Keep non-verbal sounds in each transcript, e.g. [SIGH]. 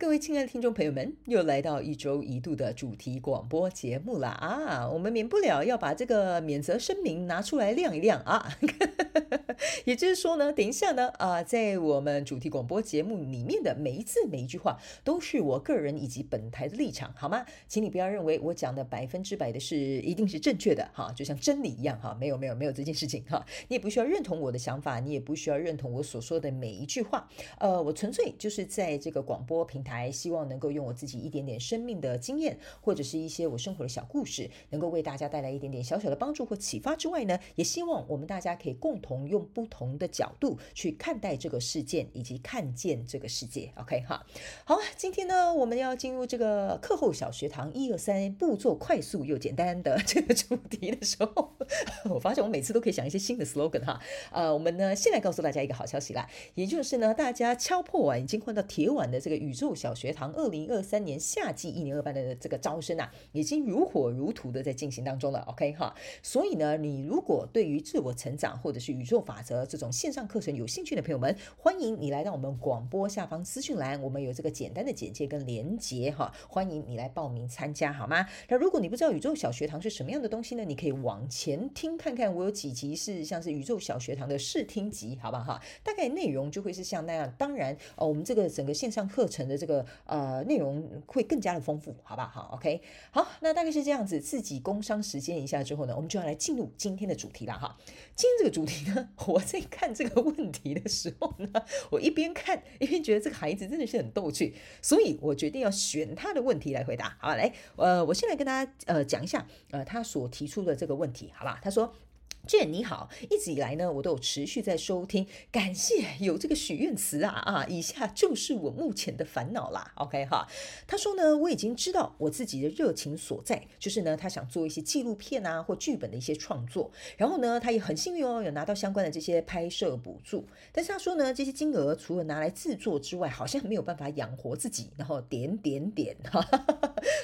各位亲爱的听众朋友们，又来到一周一度的主题广播节目了啊！我们免不了要把这个免责声明拿出来亮一亮啊。[LAUGHS] 也就是说呢，等一下呢，啊，在我们主题广播节目里面的每一字每一句话，都是我个人以及本台的立场，好吗？请你不要认为我讲的百分之百的是一定是正确的哈，就像真理一样哈，没有没有没有这件事情哈，你也不需要认同我的想法，你也不需要认同我所说的每一句话，呃，我纯粹就是在这个广播平台，希望能够用我自己一点点生命的经验，或者是一些我生活的小故事，能够为大家带来一点点小小的帮助或启发之外呢，也希望我们大家可以共同用。不同的角度去看待这个事件，以及看见这个世界。OK 哈，好，今天呢，我们要进入这个课后小学堂一二三步骤快速又简单的 [LAUGHS] 这个主题的时候，[LAUGHS] 我发现我每次都可以想一些新的 slogan 哈。呃，我们呢，先来告诉大家一个好消息啦，也就是呢，大家敲破碗已经换到铁碗的这个宇宙小学堂二零二三年夏季一年二班的这个招生啊，已经如火如荼的在进行当中了。OK 哈，所以呢，你如果对于自我成长或者是宇宙法则这种线上课程有兴趣的朋友们，欢迎你来到我们广播下方资讯栏，我们有这个简单的简介跟连接哈，欢迎你来报名参加好吗？那如果你不知道宇宙小学堂是什么样的东西呢？你可以往前听看看，我有几集是像是宇宙小学堂的试听集，好不好？大概内容就会是像那样。当然，哦，我们这个整个线上课程的这个个呃内容会更加的丰富，好不好？好，OK，好，那大概是这样子。自己工商时间一下之后呢，我们就要来进入今天的主题了哈。今天这个主题呢，我在看这个问题的时候呢，我一边看一边觉得这个孩子真的是很逗趣，所以我决定要选他的问题来回答。好，来，呃，我先来跟大家呃讲一下呃他所提出的这个问题，好吧？他说。Jane 你好，一直以来呢，我都有持续在收听，感谢有这个许愿词啊啊，以下就是我目前的烦恼啦。OK 哈，他说呢，我已经知道我自己的热情所在，就是呢，他想做一些纪录片啊或剧本的一些创作，然后呢，他也很幸运哦，有拿到相关的这些拍摄补助，但是他说呢，这些金额除了拿来制作之外，好像没有办法养活自己，然后点点 [LAUGHS] 点哈，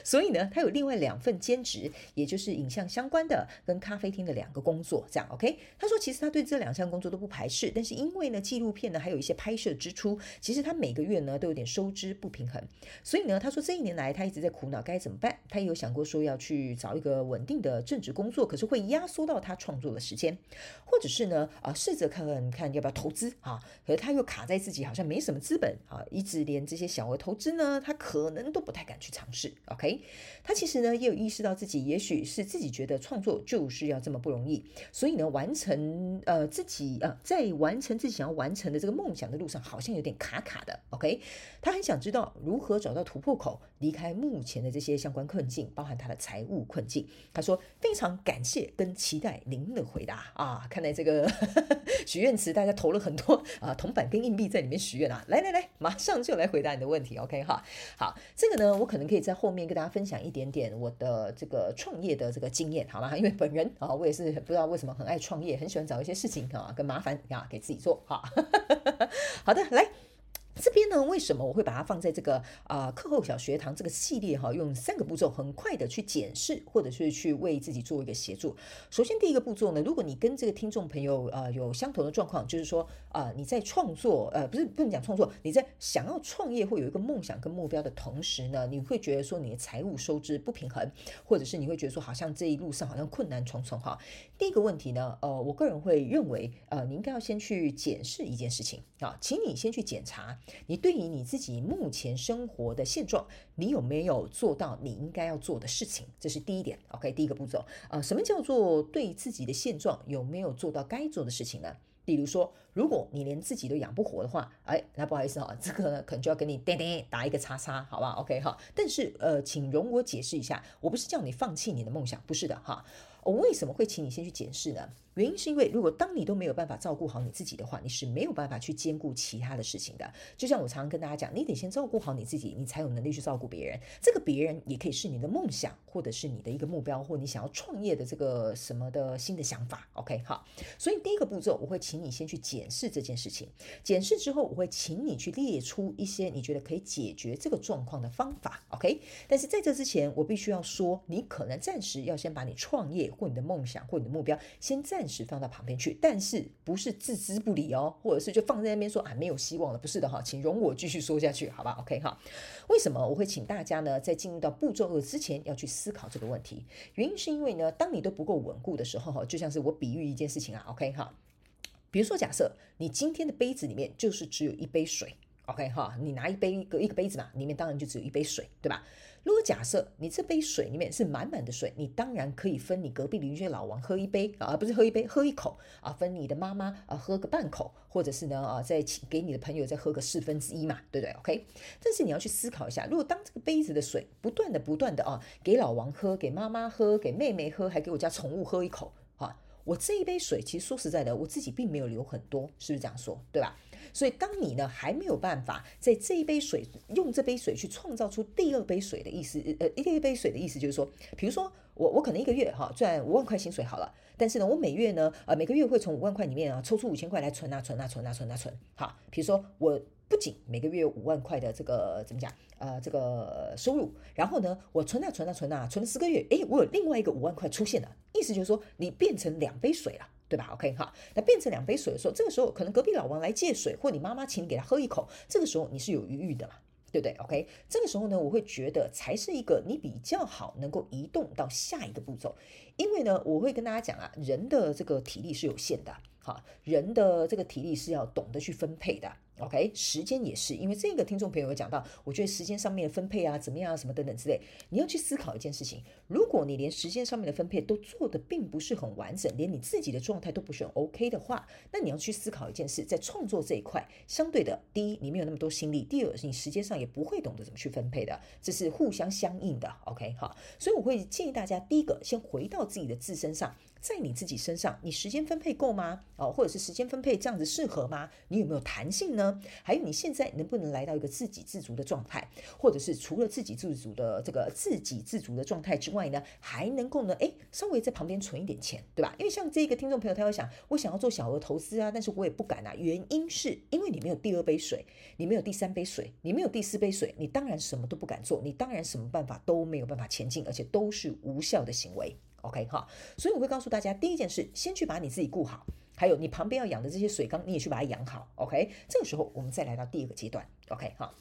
所以呢，他有另外两份兼职，也就是影像相关的跟咖啡厅的两个工作。这样 OK，他说其实他对这两项工作都不排斥，但是因为呢纪录片呢还有一些拍摄支出，其实他每个月呢都有点收支不平衡，所以呢他说这一年来他一直在苦恼该怎么办。他也有想过说要去找一个稳定的正职工作，可是会压缩到他创作的时间，或者是呢啊试着看看看要不要投资啊，可是他又卡在自己好像没什么资本啊，一直连这些小额投资呢他可能都不太敢去尝试。OK，他其实呢也有意识到自己也许是自己觉得创作就是要这么不容易。所以呢，完成呃自己呃在完成自己想要完成的这个梦想的路上，好像有点卡卡的。OK，他很想知道如何找到突破口，离开目前的这些相关困境，包含他的财务困境。他说非常感谢跟期待您的回答啊！看来这个 [LAUGHS] 许愿池大家投了很多啊铜板跟硬币在里面许愿啊！来来来，马上就来回答你的问题。OK 哈，好，这个呢，我可能可以在后面跟大家分享一点点我的这个创业的这个经验，好吗？因为本人啊，我也是不知道为什么。很爱创业，很喜欢找一些事情啊，跟麻烦啊给自己做哈。[LAUGHS] 好的，来。这边呢，为什么我会把它放在这个啊、课后小学堂这个系列哈？用三个步骤很快的去检视，或者是去为自己做一个协助。首先，第一个步骤呢，如果你跟这个听众朋友啊、呃、有相同的状况，就是说啊、你在创作呃不是不能讲创作，你在想要创业或有一个梦想跟目标的同时呢，你会觉得说你的财务收支不平衡，或者是你会觉得说好像这一路上好像困难重重哈。第一个问题呢，呃，我个人会认为呃你应该要先去检视一件事情啊，请你先去检查。你对于你自己目前生活的现状，你有没有做到你应该要做的事情？这是第一点。OK，第一个步骤。呃，什么叫做对自己的现状有没有做到该做的事情呢？比如说，如果你连自己都养不活的话，哎，那不好意思哈，这个呢可能就要给你叮叮打一个叉叉，好吧？OK 哈。但是呃，请容我解释一下，我不是叫你放弃你的梦想，不是的哈。我为什么会请你先去检视呢？原因是因为，如果当你都没有办法照顾好你自己的话，你是没有办法去兼顾其他的事情的。就像我常常跟大家讲，你得先照顾好你自己，你才有能力去照顾别人。这个别人也可以是你的梦想，或者是你的一个目标，或你想要创业的这个什么的新的想法。OK，好。所以第一个步骤，我会请你先去检视这件事情。检视之后，我会请你去列出一些你觉得可以解决这个状况的方法。OK，但是在这之前，我必须要说，你可能暂时要先把你创业或你的梦想或你的目标先暂暂时放到旁边去，但是不是置之不理哦，或者是就放在那边说啊没有希望了，不是的哈，请容我继续说下去，好吧？OK 哈，为什么我会请大家呢，在进入到步骤二之前要去思考这个问题？原因是因为呢，当你都不够稳固的时候哈，就像是我比喻一件事情啊，OK 哈，比如说假设你今天的杯子里面就是只有一杯水，OK 哈，你拿一杯一个一个杯子嘛，里面当然就只有一杯水，对吧？如果假设你这杯水里面是满满的水，你当然可以分你隔壁邻居老王喝一杯啊，不是喝一杯，喝一口啊，分你的妈妈啊喝个半口，或者是呢啊再请给你的朋友再喝个四分之一嘛，对不对？OK。但是你要去思考一下，如果当这个杯子的水不断的不断的啊给老王喝，给妈妈喝，给妹妹喝，还给我家宠物喝一口，我这一杯水其实说实在的，我自己并没有留很多，是不是这样说？对吧？所以，当你呢还没有办法在这一杯水用这杯水去创造出第二杯水的意思，呃，第二杯水的意思就是说，比如说我我可能一个月哈赚五万块薪水好了，但是呢我每月呢呃每个月会从五万块里面啊抽出五千块来存啊存啊存啊存啊存，好，比如说我不仅每个月五万块的这个怎么讲呃这个收入，然后呢我存啊存啊存啊存了四个月，诶，我有另外一个五万块出现了，意思就是说你变成两杯水了。对吧？OK 哈，那变成两杯水的时候，这个时候可能隔壁老王来借水，或你妈妈请你给他喝一口，这个时候你是有余裕的嘛，对不对？OK，这个时候呢，我会觉得才是一个你比较好能够移动到下一个步骤，因为呢，我会跟大家讲啊，人的这个体力是有限的，哈，人的这个体力是要懂得去分配的。OK，时间也是，因为这个听众朋友有讲到，我觉得时间上面的分配啊，怎么样啊，什么等等之类，你要去思考一件事情。如果你连时间上面的分配都做得并不是很完整，连你自己的状态都不是很 OK 的话，那你要去思考一件事，在创作这一块，相对的，第一，你没有那么多心力；第二，你时间上也不会懂得怎么去分配的，这是互相相应的。OK，好，所以我会建议大家，第一个，先回到自己的自身上。在你自己身上，你时间分配够吗？哦，或者是时间分配这样子适合吗？你有没有弹性呢？还有你现在能不能来到一个自给自足的状态？或者是除了自给自足的这个自给自足的状态之外呢，还能够呢？诶，稍微在旁边存一点钱，对吧？因为像这个听众朋友，他会想，我想要做小额投资啊，但是我也不敢啊。原因是因为你没有第二杯水，你没有第三杯水，你没有第四杯水，你当然什么都不敢做，你当然什么办法都没有办法前进，而且都是无效的行为。OK 哈，所以我会告诉大家，第一件事，先去把你自己顾好，还有你旁边要养的这些水缸，你也去把它养好。OK，这个时候我们再来到第二个阶段。OK 哈，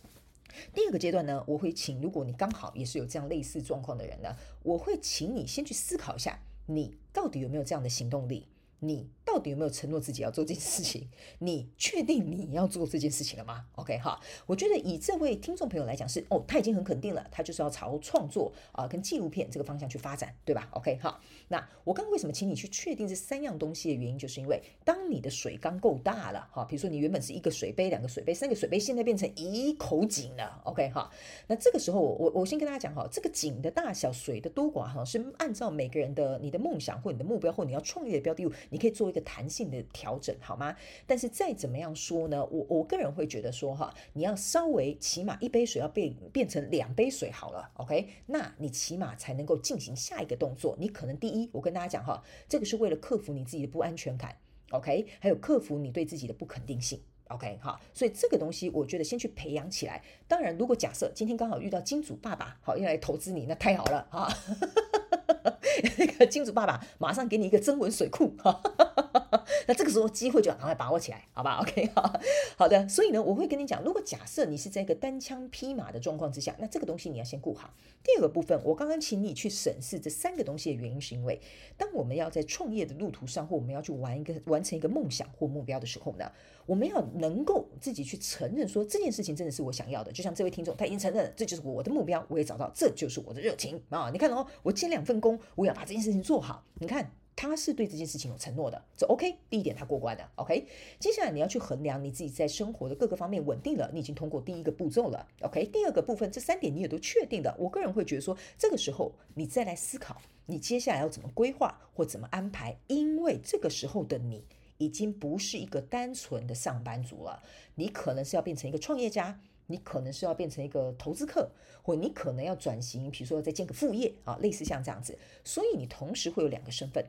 第二个阶段呢，我会请，如果你刚好也是有这样类似状况的人呢，我会请你先去思考一下，你到底有没有这样的行动力？你到底有没有承诺自己要做这件事情？你确定你要做这件事情了吗？OK 哈，我觉得以这位听众朋友来讲是哦，他已经很肯定了，他就是要朝创作啊、跟纪录片这个方向去发展，对吧？OK 哈，那我刚刚为什么请你去确定这三样东西的原因，就是因为当你的水缸够大了哈，比如说你原本是一个水杯、两个水杯、三个水杯，现在变成一口井了，OK 哈，那这个时候我我先跟大家讲哈，这个井的大小、水的多寡哈，是按照每个人的你的梦想或你的目标或你要创业的标的物。你可以做一个弹性的调整，好吗？但是再怎么样说呢，我我个人会觉得说哈，你要稍微起码一杯水要变变成两杯水好了，OK？那你起码才能够进行下一个动作。你可能第一，我跟大家讲哈，这个是为了克服你自己的不安全感，OK？还有克服你对自己的不肯定性，OK？哈，所以这个东西我觉得先去培养起来。当然，如果假设今天刚好遇到金主爸爸，好要来投资你，那太好了哈。那个金主爸爸马上给你一个增温水库，哈哈哈哈哈。[LAUGHS] 那这个时候机会就要赶快把握起来，好吧？OK，[LAUGHS] 好好的。所以呢，我会跟你讲，如果假设你是在一个单枪匹马的状况之下，那这个东西你要先顾好。第二个部分，我刚刚请你去审视这三个东西的原因，是因为当我们要在创业的路途上，或我们要去玩一个完成一个梦想或目标的时候呢，我们要能够自己去承认说这件事情真的是我想要的。就像这位听众，他已经承认了，这就是我的目标，我也找到，这就是我的热情啊！你看哦，我兼两份工，我要把这件事情做好。你看。他是对这件事情有承诺的，这 OK。第一点他过关了，OK。接下来你要去衡量你自己在生活的各个方面稳定了，你已经通过第一个步骤了，OK。第二个部分，这三点你也都确定的，我个人会觉得说，这个时候你再来思考，你接下来要怎么规划或怎么安排，因为这个时候的你已经不是一个单纯的上班族了，你可能是要变成一个创业家。你可能是要变成一个投资客，或你可能要转型，比如说再建个副业啊，类似像这样子。所以你同时会有两个身份。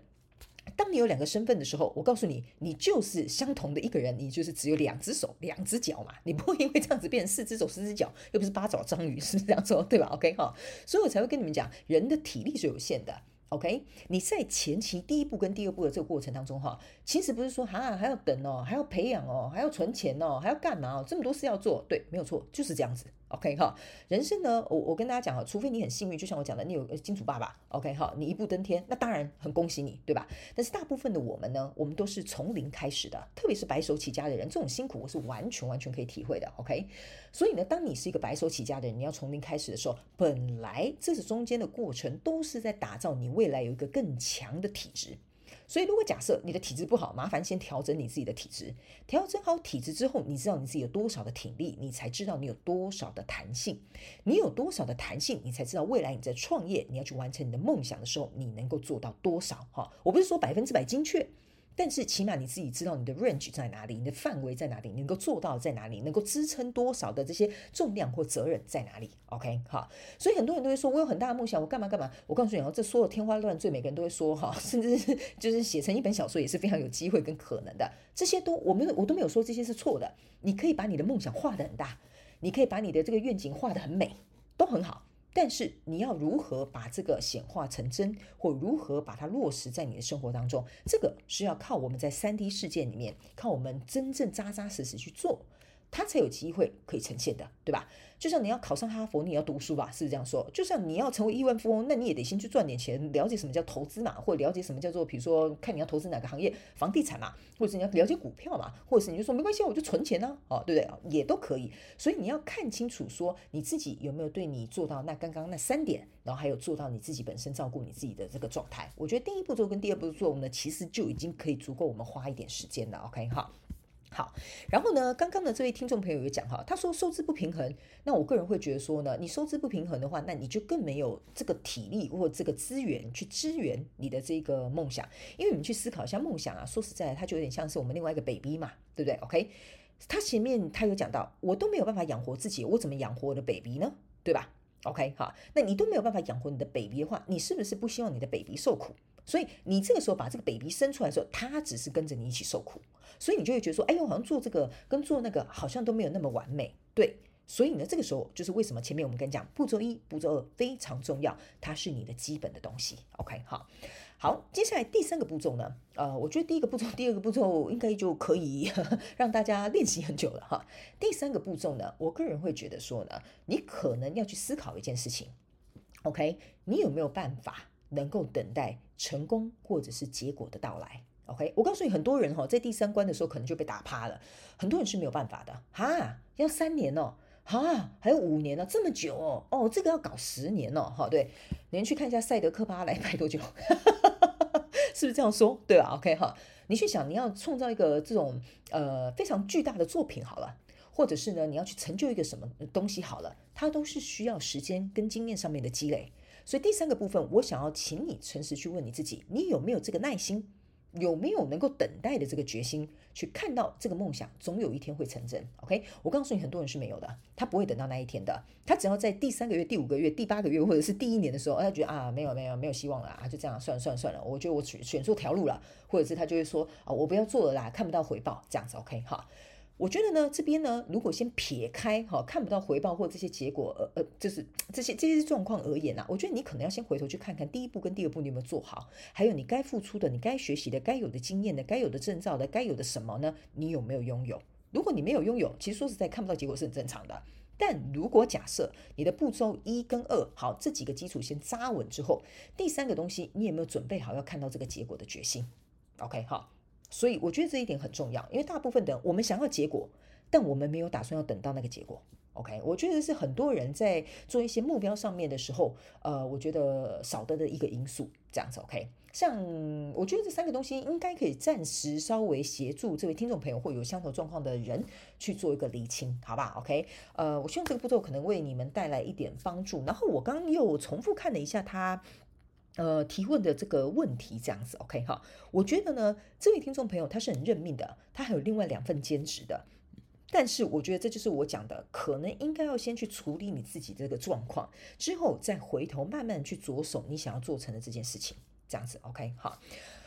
当你有两个身份的时候，我告诉你，你就是相同的一个人，你就是只有两只手、两只脚嘛，你不会因为这样子变成四只手、四只脚，又不是八爪章鱼，是这样说对吧？OK 哈，所以我才会跟你们讲，人的体力是有限的。OK，你在前期第一步跟第二步的这个过程当中，哈，其实不是说哈还要等哦，还要培养哦，还要存钱哦，还要干嘛哦，这么多事要做，对，没有错，就是这样子。OK 哈，人生呢，我我跟大家讲哈，除非你很幸运，就像我讲的，你有金主爸爸，OK 哈，你一步登天，那当然很恭喜你，对吧？但是大部分的我们呢，我们都是从零开始的，特别是白手起家的人，这种辛苦我是完全完全可以体会的，OK。所以呢，当你是一个白手起家的人，你要从零开始的时候，本来这是中间的过程，都是在打造你未来有一个更强的体质。所以，如果假设你的体质不好，麻烦先调整你自己的体质。调整好体质之后，你知道你自己有多少的体力，你才知道你有多少的弹性。你有多少的弹性，你才知道未来你在创业，你要去完成你的梦想的时候，你能够做到多少。哈，我不是说百分之百精确。但是起码你自己知道你的 range 在哪里，你的范围在哪里，你能够做到在哪里，能够支撑多少的这些重量或责任在哪里？OK，好，所以很多人都会说，我有很大的梦想，我干嘛干嘛？我告诉你哦，这说的天花乱坠，每个人都会说哈，[LAUGHS] 甚至是就是写成一本小说也是非常有机会跟可能的。这些都我没有，我都没有说这些是错的。你可以把你的梦想画得很大，你可以把你的这个愿景画得很美，都很好。但是你要如何把这个显化成真，或如何把它落实在你的生活当中，这个是要靠我们在三 D 世界里面，靠我们真正扎扎实实去做。他才有机会可以呈现的，对吧？就像你要考上哈佛，你也要读书吧，是不是这样说？就像你要成为亿万富翁，那你也得先去赚点钱，了解什么叫投资嘛，或者了解什么叫做，比如说看你要投资哪个行业，房地产嘛，或者是你要了解股票嘛，或者是你就说没关系，我就存钱呢，哦，对不对？也都可以。所以你要看清楚，说你自己有没有对你做到那刚刚那三点，然后还有做到你自己本身照顾你自己的这个状态。我觉得第一步骤跟第二步骤呢，其实就已经可以足够我们花一点时间了。OK，好。好，然后呢，刚刚的这位听众朋友有讲哈，他说收支不平衡，那我个人会觉得说呢，你收支不平衡的话，那你就更没有这个体力或这个资源去支援你的这个梦想，因为你们去思考一下梦想啊，说实在的，它就有点像是我们另外一个 baby 嘛，对不对？OK，他前面他有讲到，我都没有办法养活自己，我怎么养活我的 baby 呢？对吧？OK，好，那你都没有办法养活你的 baby 的话，你是不是不希望你的 baby 受苦？所以你这个时候把这个 baby 生出来的时候，他只是跟着你一起受苦，所以你就会觉得说，哎呦，好像做这个跟做那个好像都没有那么完美，对。所以呢，这个时候就是为什么前面我们跟你讲步骤一、步骤二非常重要，它是你的基本的东西。OK，好，好，接下来第三个步骤呢，呃，我觉得第一个步骤、第二个步骤应该就可以呵呵让大家练习很久了哈。第三个步骤呢，我个人会觉得说呢，你可能要去思考一件事情，OK，你有没有办法？能够等待成功或者是结果的到来，OK？我告诉你，很多人哈，在第三关的时候可能就被打趴了。很多人是没有办法的，哈，要三年哦，哈，还有五年呢，这么久哦，哦，这个要搞十年哦，哈，对，你去看一下赛德克巴莱拍多久，[LAUGHS] 是不是这样说？对吧？OK 哈，你去想，你要创造一个这种呃非常巨大的作品好了，或者是呢，你要去成就一个什么东西好了，它都是需要时间跟经验上面的积累。所以第三个部分，我想要请你诚实去问你自己，你有没有这个耐心，有没有能够等待的这个决心，去看到这个梦想总有一天会成真。OK，我告诉你，很多人是没有的，他不会等到那一天的，他只要在第三个月、第五个月、第八个月，或者是第一年的时候，他觉得啊，没有没有没有希望了啊，就这样算了算了算了，我觉得我选选错条路了，或者是他就会说啊，我不要做了啦，看不到回报，这样子 OK 哈。我觉得呢，这边呢，如果先撇开哈，看不到回报或这些结果，呃呃，就是这些这些状况而言啊，我觉得你可能要先回头去看看第一步跟第二步你有没有做好，还有你该付出的、你该学习的、该有的经验的、该有的证照的、该有的什么呢？你有没有拥有？如果你没有拥有，其实说实在看不到结果是很正常的。但如果假设你的步骤一跟二好，这几个基础先扎稳之后，第三个东西你有没有准备好要看到这个结果的决心？OK，好。所以我觉得这一点很重要，因为大部分的我们想要结果，但我们没有打算要等到那个结果。OK，我觉得是很多人在做一些目标上面的时候，呃，我觉得少得的一个因素，这样子 OK。像我觉得这三个东西应该可以暂时稍微协助这位听众朋友或有相同状况的人去做一个厘清，好吧？OK，呃，我希望这个步骤可能为你们带来一点帮助。然后我刚又重复看了一下他呃提问的这个问题，这样子 OK 哈。我觉得呢，这位听众朋友他是很认命的，他还有另外两份兼职的。但是我觉得这就是我讲的，可能应该要先去处理你自己这个状况，之后再回头慢慢去着手你想要做成的这件事情，这样子，OK，好。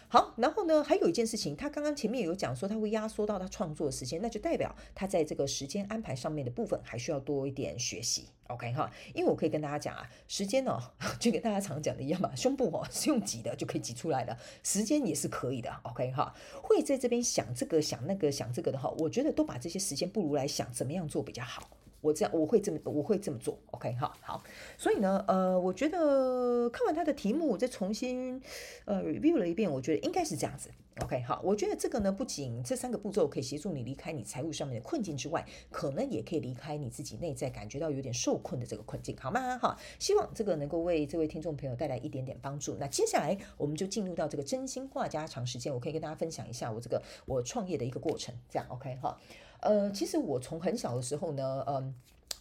好，然后呢，还有一件事情，他刚刚前面有讲说他会压缩到他创作的时间，那就代表他在这个时间安排上面的部分还需要多一点学习。OK 哈，因为我可以跟大家讲啊，时间哦，就跟大家常讲的一样嘛，胸部哦是用挤的就可以挤出来的，时间也是可以的。OK 哈，会在这边想这个想那个想这个的话，我觉得都把这些时间不如来想怎么样做比较好。我这样我会这么我会这么做，OK 哈好，所以呢，呃，我觉得看完他的题目，我再重新呃 review 了一遍，我觉得应该是这样子，OK 好，我觉得这个呢，不仅这三个步骤可以协助你离开你财务上面的困境之外，可能也可以离开你自己内在感觉到有点受困的这个困境，好吗？哈，希望这个能够为这位听众朋友带来一点点帮助。那接下来我们就进入到这个真心话家常时间，我可以跟大家分享一下我这个我创业的一个过程，这样 OK 哈。呃，其实我从很小的时候呢，嗯、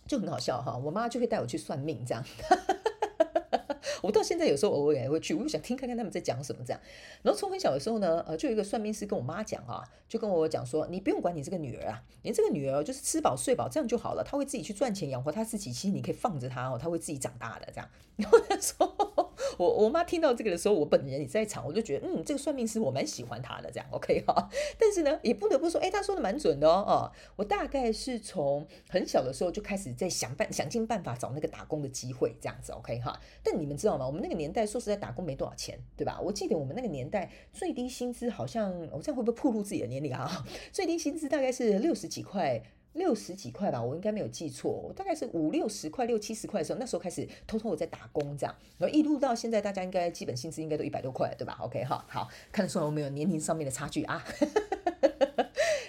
就很好笑哈，我妈就会带我去算命这样。[LAUGHS] 我到现在有时候偶尔也会去，我就想听看看他们在讲什么这样。然后从很小的时候呢，呃，就有一个算命师跟我妈讲啊，就跟我讲说，你不用管你这个女儿啊，你这个女儿就是吃饱睡饱这样就好了，她会自己去赚钱养活她自己。其实你可以放着她哦，她会自己长大的这样。[LAUGHS] 然后他说。我我妈听到这个的时候，我本人也在场，我就觉得，嗯，这个算命师我蛮喜欢他的，这样 OK 哈。但是呢，也不得不说，哎，他说的蛮准的哦。哦，我大概是从很小的时候就开始在想办想尽办法找那个打工的机会，这样子 OK 哈。但你们知道吗？我们那个年代说实在打工没多少钱，对吧？我记得我们那个年代最低薪资好像，我这样会不会暴露自己的年龄啊？[LAUGHS] 最低薪资大概是六十几块。六十几块吧，我应该没有记错，我大概是五六十块、六七十块的时候，那时候开始偷偷的在打工，这样，然后一路到现在，大家应该基本薪资应该都一百多块，对吧？OK 哈，好，看得出来我们有年龄上面的差距啊。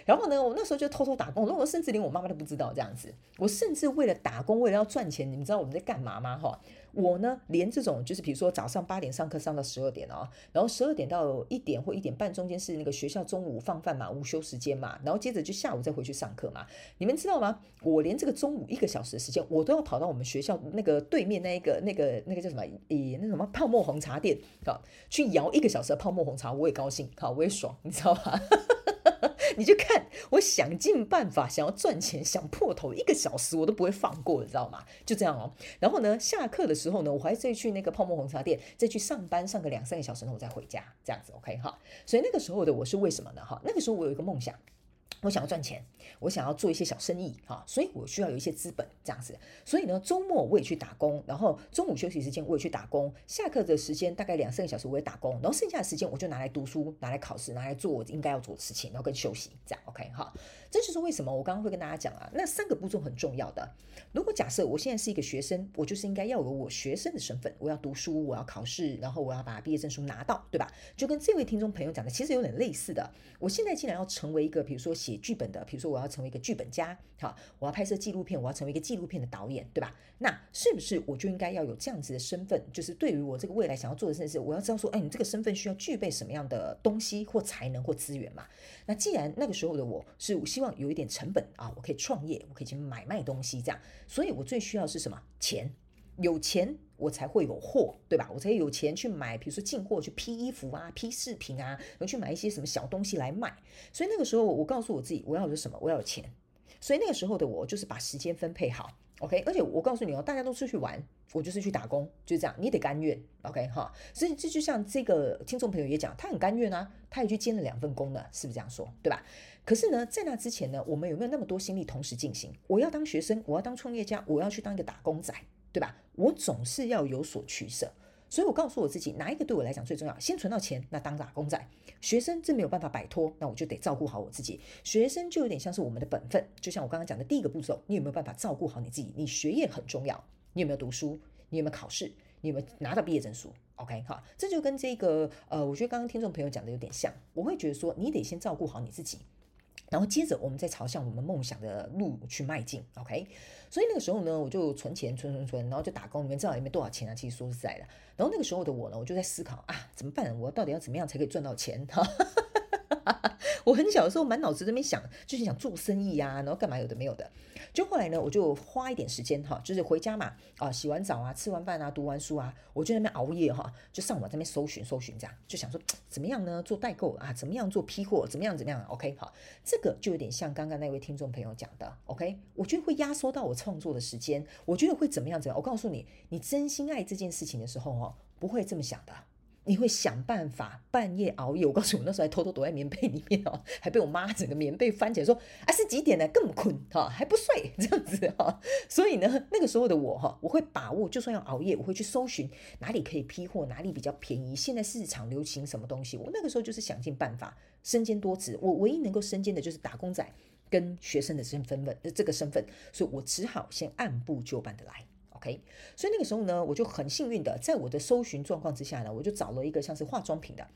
然后呢，我那时候就偷偷打工，那我甚至连我妈妈都不知道这样子。我甚至为了打工，为了要赚钱，你们知道我们在干嘛吗？哈。我呢，连这种就是比如说早上八点上课上到十二点哦，然后十二点到一点或一点半中间是那个学校中午放饭嘛，午休时间嘛，然后接着就下午再回去上课嘛。你们知道吗？我连这个中午一个小时的时间，我都要跑到我们学校那个对面那一个那个那个叫什么？诶，那什么泡沫红茶店啊，去摇一个小时的泡沫红茶，我也高兴，好，我也爽，你知道吗？[LAUGHS] [LAUGHS] 你就看，我想尽办法想要赚钱，想破头，一个小时我都不会放过，你知道吗？就这样哦。然后呢，下课的时候呢，我还再去那个泡沫红茶店，再去上班上个两三个小时，然后我再回家，这样子 OK 哈。所以那个时候的我是为什么呢？哈，那个时候我有一个梦想。我想要赚钱，我想要做一些小生意哈，所以我需要有一些资本这样子。所以呢，周末我也去打工，然后中午休息时间我也去打工，下课的时间大概两三个小时我也打工，然后剩下的时间我就拿来读书，拿来考试，拿来做我应该要做的事情，然后跟休息这样 OK 哈。这就是为什么我刚刚会跟大家讲啊，那三个步骤很重要的。如果假设我现在是一个学生，我就是应该要有我学生的身份，我要读书，我要考试，然后我要把毕业证书拿到，对吧？就跟这位听众朋友讲的，其实有点类似的。我现在既然要成为一个，比如说写剧本的，比如说我要成为一个剧本家，好，我要拍摄纪录片，我要成为一个纪录片的导演，对吧？那是不是我就应该要有这样子的身份？就是对于我这个未来想要做的事情，我要知道说，哎，你这个身份需要具备什么样的东西或才能或资源嘛？那既然那个时候的我是希望有一点成本啊，我可以创业，我可以去买卖东西这样，所以我最需要是什么？钱，有钱我才会有货，对吧？我才有钱去买，比如说进货去批衣服啊，批饰品啊，然后去买一些什么小东西来卖。所以那个时候我告诉我自己，我要的是什么？我要有钱。所以那个时候的我就是把时间分配好。OK，而且我告诉你哦，大家都出去玩，我就是去打工，就这样，你得甘愿。OK 哈，所以这就像这个听众朋友也讲，他很甘愿啊，他也去兼了两份工呢，是不是这样说？对吧？可是呢，在那之前呢，我们有没有那么多心力同时进行？我要当学生，我要当创业家，我要去当一个打工仔，对吧？我总是要有所取舍。所以我告诉我自己，哪一个对我来讲最重要？先存到钱，那当打工仔。学生这没有办法摆脱，那我就得照顾好我自己。学生就有点像是我们的本分，就像我刚刚讲的第一个步骤，你有没有办法照顾好你自己？你学业很重要，你有没有读书？你有没有考试？你有没有拿到毕业证书？OK，好，这就跟这个呃，我觉得刚刚听众朋友讲的有点像。我会觉得说，你得先照顾好你自己。然后接着我们再朝向我们梦想的路去迈进，OK？所以那个时候呢，我就存钱，存存存，然后就打工，你们知道里面多少钱啊？其实说实在的，然后那个时候的我呢，我就在思考啊，怎么办？我到底要怎么样才可以赚到钱？哈。[LAUGHS] [LAUGHS] 我很小的时候满脑子都没想，就是想做生意啊，然后干嘛有的没有的。就后来呢，我就花一点时间哈，就是回家嘛，啊，洗完澡啊，吃完饭啊，读完书啊，我就在那边熬夜哈，就上网在那边搜寻搜寻，这样就想说怎么样呢？做代购啊，怎么样做批货？怎么样怎么样？OK，好，这个就有点像刚刚那位听众朋友讲的，OK，我觉得会压缩到我创作的时间，我觉得会怎么样？怎样？我告诉你，你真心爱这件事情的时候哦，不会这么想的。你会想办法半夜熬夜，我 [LAUGHS] 告诉你，我那时候还偷偷躲在棉被里面哦，[LAUGHS] 还被我妈整个棉被翻起来说啊，是几点了？更困哈，还不睡 [LAUGHS] 这样子哈。所以呢，那个时候的我哈，我会把握，就算要熬夜，我会去搜寻哪里可以批货，哪里比较便宜，现在市场流行什么东西。我那个时候就是想尽办法，身兼多职。我唯一能够身兼的就是打工仔跟学生的身份份，这个身份，所以我只好先按部就班的来。OK，所以那个时候呢，我就很幸运的，在我的搜寻状况之下呢，我就找了一个像是化妆品的，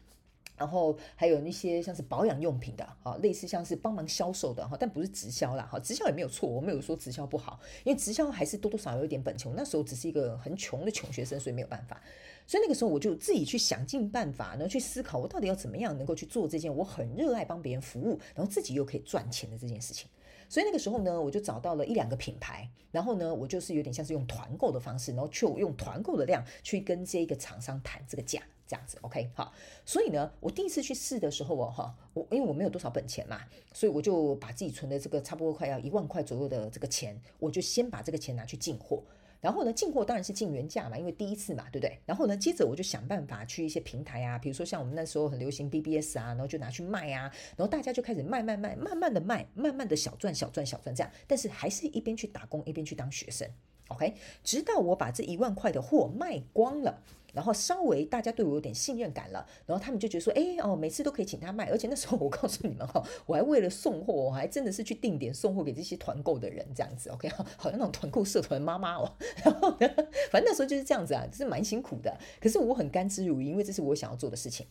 然后还有那些像是保养用品的，啊，类似像是帮忙销售的哈，但不是直销啦，哈，直销也没有错，我没有说直销不好，因为直销还是多多少少有一点本钱。我那时候只是一个很穷的穷学生，所以没有办法。所以那个时候我就自己去想尽办法，然后去思考我到底要怎么样能够去做这件我很热爱帮别人服务，然后自己又可以赚钱的这件事情。所以那个时候呢，我就找到了一两个品牌，然后呢，我就是有点像是用团购的方式，然后去用团购的量去跟这一个厂商谈这个价，这样子，OK，好。所以呢，我第一次去试的时候哦，哈，我因为我没有多少本钱嘛，所以我就把自己存的这个差不多快要一万块左右的这个钱，我就先把这个钱拿去进货。然后呢，进货当然是进原价嘛，因为第一次嘛，对不对？然后呢，接着我就想办法去一些平台啊，比如说像我们那时候很流行 BBS 啊，然后就拿去卖啊，然后大家就开始卖卖卖，慢慢的卖，慢慢的小赚小赚小赚这样，但是还是一边去打工一边去当学生，OK，直到我把这一万块的货卖光了。然后稍微大家对我有点信任感了，然后他们就觉得说，哎哦，每次都可以请他卖，而且那时候我 [LAUGHS] 告诉你们哈，我还为了送货，我还真的是去定点送货给这些团购的人这样子，OK，好像那种团购社团妈妈哦，[LAUGHS] 然后呢，反正那时候就是这样子啊，就是蛮辛苦的，可是我很甘之如饴，因为这是我想要做的事情。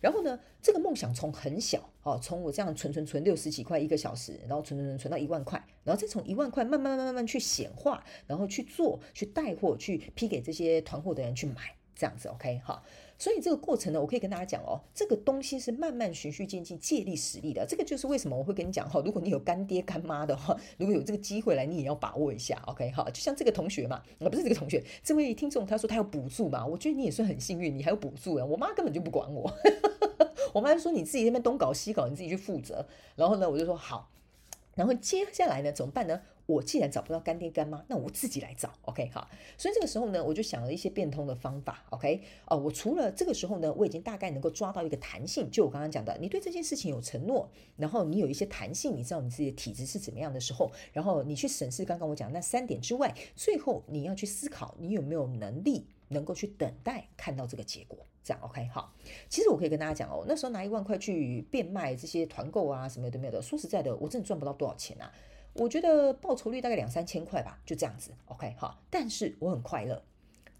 然后呢，这个梦想从很小哦，从我这样存存存六十几块一个小时，然后存存存存到一万块，然后再从一万块慢慢慢慢慢慢去显化，然后去做，去带货，去批给这些团货的人去买。这样子，OK 哈，所以这个过程呢，我可以跟大家讲哦，这个东西是慢慢循序渐进、借力使力的。这个就是为什么我会跟你讲哈，如果你有干爹干妈的话，如果有这个机会来，你也要把握一下，OK 哈。就像这个同学嘛，啊不是这个同学，这位听众他说他有补助嘛，我觉得你也算很幸运，你还有补助啊。我妈根本就不管我，[LAUGHS] 我妈说你自己那边东搞西搞，你自己去负责。然后呢，我就说好。然后接下来呢，怎么办呢？我既然找不到干爹干妈，那我自己来找，OK 好。所以这个时候呢，我就想了一些变通的方法，OK 哦。我除了这个时候呢，我已经大概能够抓到一个弹性，就我刚刚讲的，你对这件事情有承诺，然后你有一些弹性，你知道你自己的体质是怎么样的时候，然后你去审视刚刚我讲那三点之外，最后你要去思考你有没有能力能够去等待看到这个结果。这样 OK 好，其实我可以跟大家讲哦，那时候拿一万块去变卖这些团购啊什么的没有的，说实在的，我真的赚不到多少钱啊。我觉得报酬率大概两三千块吧，就这样子 OK 好，但是我很快乐。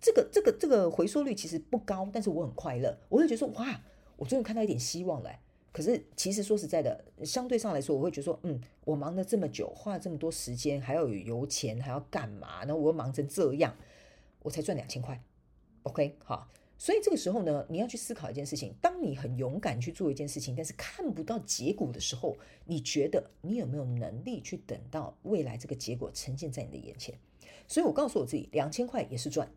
这个这个这个回收率其实不高，但是我很快乐。我会觉得说哇，我终于看到一点希望了。可是其实说实在的，相对上来说，我会觉得说嗯，我忙了这么久，花了这么多时间，还要有油钱，还要干嘛？然后我又忙成这样，我才赚两千块。OK 好。所以这个时候呢，你要去思考一件事情：当你很勇敢去做一件事情，但是看不到结果的时候，你觉得你有没有能力去等到未来这个结果呈现在你的眼前？所以我告诉我自己，两千块也是赚。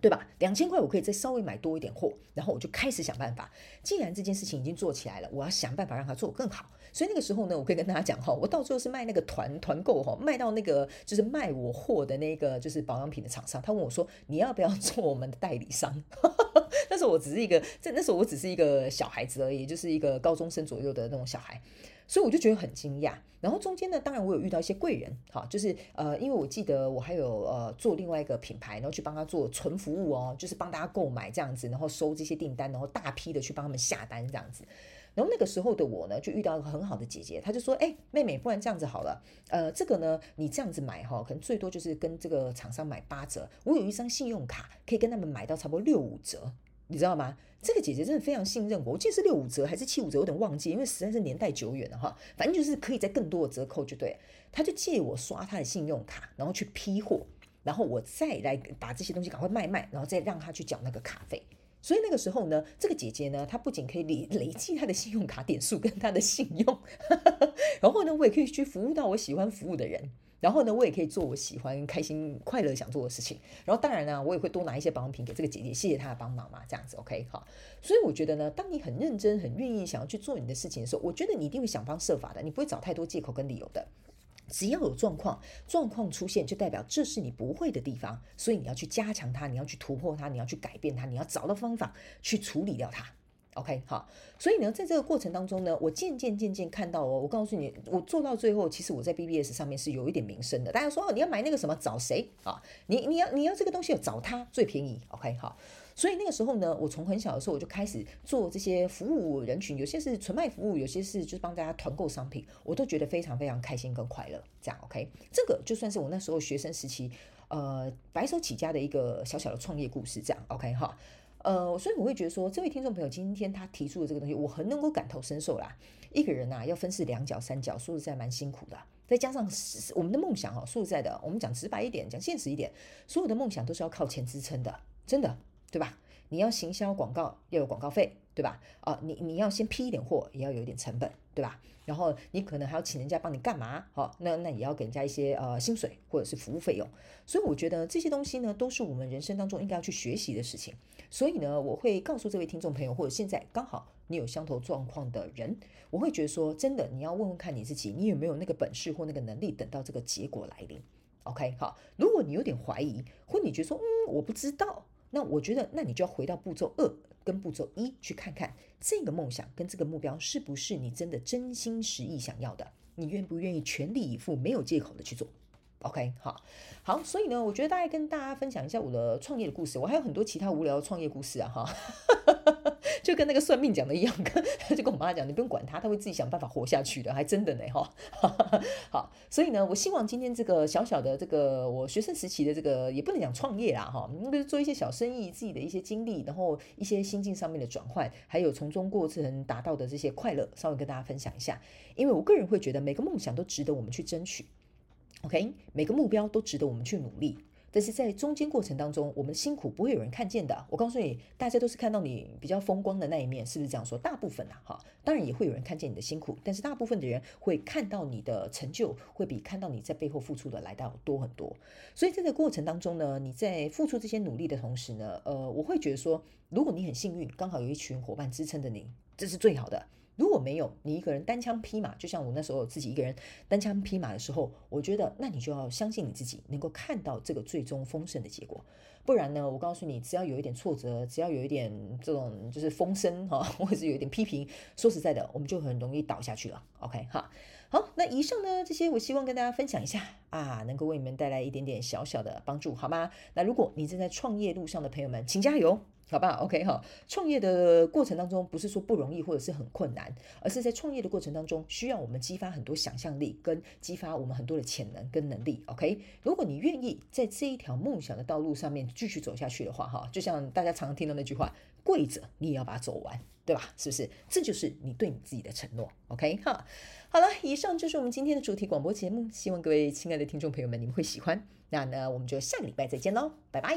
对吧？两千块我可以再稍微买多一点货，然后我就开始想办法。既然这件事情已经做起来了，我要想办法让它做更好。所以那个时候呢，我可以跟大家讲哈，我到最后是卖那个团团购哈，卖到那个就是卖我货的那个就是保养品的厂商，他问我说，你要不要做我们的代理商？[LAUGHS] 那时候我只是一个，这那时候我只是一个小孩子而已，就是一个高中生左右的那种小孩。所以我就觉得很惊讶，然后中间呢，当然我有遇到一些贵人，哈，就是呃，因为我记得我还有呃做另外一个品牌，然后去帮他做纯服务哦，就是帮大家购买这样子，然后收这些订单，然后大批的去帮他们下单这样子。然后那个时候的我呢，就遇到一个很好的姐姐，她就说：“哎，妹妹，不然这样子好了，呃，这个呢，你这样子买哈，可能最多就是跟这个厂商买八折，我有一张信用卡可以跟他们买到差不多六五折。”你知道吗？这个姐姐真的非常信任我，我记得是六五折还是七五折，有点忘记，因为实在是年代久远了哈。反正就是可以在更多的折扣就对。她就借我刷她的信用卡，然后去批货，然后我再来把这些东西赶快卖卖，然后再让她去缴那个卡费。所以那个时候呢，这个姐姐呢，她不仅可以累累积她的信用卡点数跟她的信用，[LAUGHS] 然后呢，我也可以去服务到我喜欢服务的人。然后呢，我也可以做我喜欢、开心、快乐想做的事情。然后当然呢，我也会多拿一些保养品给这个姐姐，谢谢她的帮忙嘛，这样子 OK 好。所以我觉得呢，当你很认真、很愿意想要去做你的事情的时候，我觉得你一定会想方设法的，你不会找太多借口跟理由的。只要有状况，状况出现就代表这是你不会的地方，所以你要去加强它，你要去突破它，你要去改变它，你要找到方法去处理掉它。OK，好，所以呢，在这个过程当中呢，我渐渐渐渐看到哦，我告诉你，我做到最后，其实我在 BBS 上面是有一点名声的。大家说，你要买那个什么，找谁啊？你你要你要这个东西，找他最便宜。OK，好，所以那个时候呢，我从很小的时候我就开始做这些服务人群，有些是纯卖服务，有些是就是帮大家团购商品，我都觉得非常非常开心跟快乐。这样 OK，这个就算是我那时候学生时期，呃，白手起家的一个小小的创业故事。这样 OK 哈。呃，所以我会觉得说，这位听众朋友今天他提出的这个东西，我很能够感同身受啦。一个人呐、啊，要分饰两角三角，说实在蛮辛苦的。再加上我们的梦想哦，说实在的，我们讲直白一点，讲现实一点，所有的梦想都是要靠钱支撑的，真的，对吧？你要行销广告，要有广告费，对吧？啊、你你要先批一点货，也要有一点成本，对吧？然后你可能还要请人家帮你干嘛？好，那那也要给人家一些呃薪水或者是服务费用。所以我觉得这些东西呢，都是我们人生当中应该要去学习的事情。所以呢，我会告诉这位听众朋友，或者现在刚好你有相同状况的人，我会觉得说，真的，你要问问看你自己，你有没有那个本事或那个能力，等到这个结果来临。OK，好，如果你有点怀疑，或你觉得说，嗯，我不知道。那我觉得，那你就要回到步骤二跟步骤一去看看，这个梦想跟这个目标是不是你真的真心实意想要的？你愿不愿意全力以赴，没有借口的去做？OK，好，好，所以呢，我觉得大概跟大家分享一下我的创业的故事，我还有很多其他无聊的创业故事啊，哈。就跟那个算命讲的一样，跟他就跟我妈讲，你不用管他，他会自己想办法活下去的，还真的呢哈。[LAUGHS] 好，所以呢，我希望今天这个小小的这个我学生时期的这个也不能讲创业啦哈，就是做一些小生意，自己的一些经历，然后一些心境上面的转换，还有从中过程达到的这些快乐，稍微跟大家分享一下。因为我个人会觉得每个梦想都值得我们去争取，OK，每个目标都值得我们去努力。但是在中间过程当中，我们辛苦不会有人看见的。我告诉你，大家都是看到你比较风光的那一面，是不是这样说？大部分呐，哈，当然也会有人看见你的辛苦，但是大部分的人会看到你的成就，会比看到你在背后付出的来得多很多。所以在这个过程当中呢，你在付出这些努力的同时呢，呃，我会觉得说，如果你很幸运，刚好有一群伙伴支撑着你，这是最好的。如果没有你一个人单枪匹马，就像我那时候自己一个人单枪匹马的时候，我觉得那你就要相信你自己能够看到这个最终丰盛的结果。不然呢，我告诉你，只要有一点挫折，只要有一点这种就是风声哈，[LAUGHS] 或者是有一点批评，说实在的，我们就很容易倒下去了。OK 哈，好，那以上呢这些我希望跟大家分享一下啊，能够为你们带来一点点小小的帮助，好吗？那如果你正在创业路上的朋友们，请加油。好吧，OK 哈，创业的过程当中不是说不容易或者是很困难，而是在创业的过程当中需要我们激发很多想象力，跟激发我们很多的潜能跟能力。OK，如果你愿意在这一条梦想的道路上面继续走下去的话，哈，就像大家常常听到那句话，跪着你也要把它走完，对吧？是不是？这就是你对你自己的承诺。OK 哈，好了，以上就是我们今天的主题广播节目，希望各位亲爱的听众朋友们你们会喜欢。那呢，我们就下个礼拜再见喽，拜拜。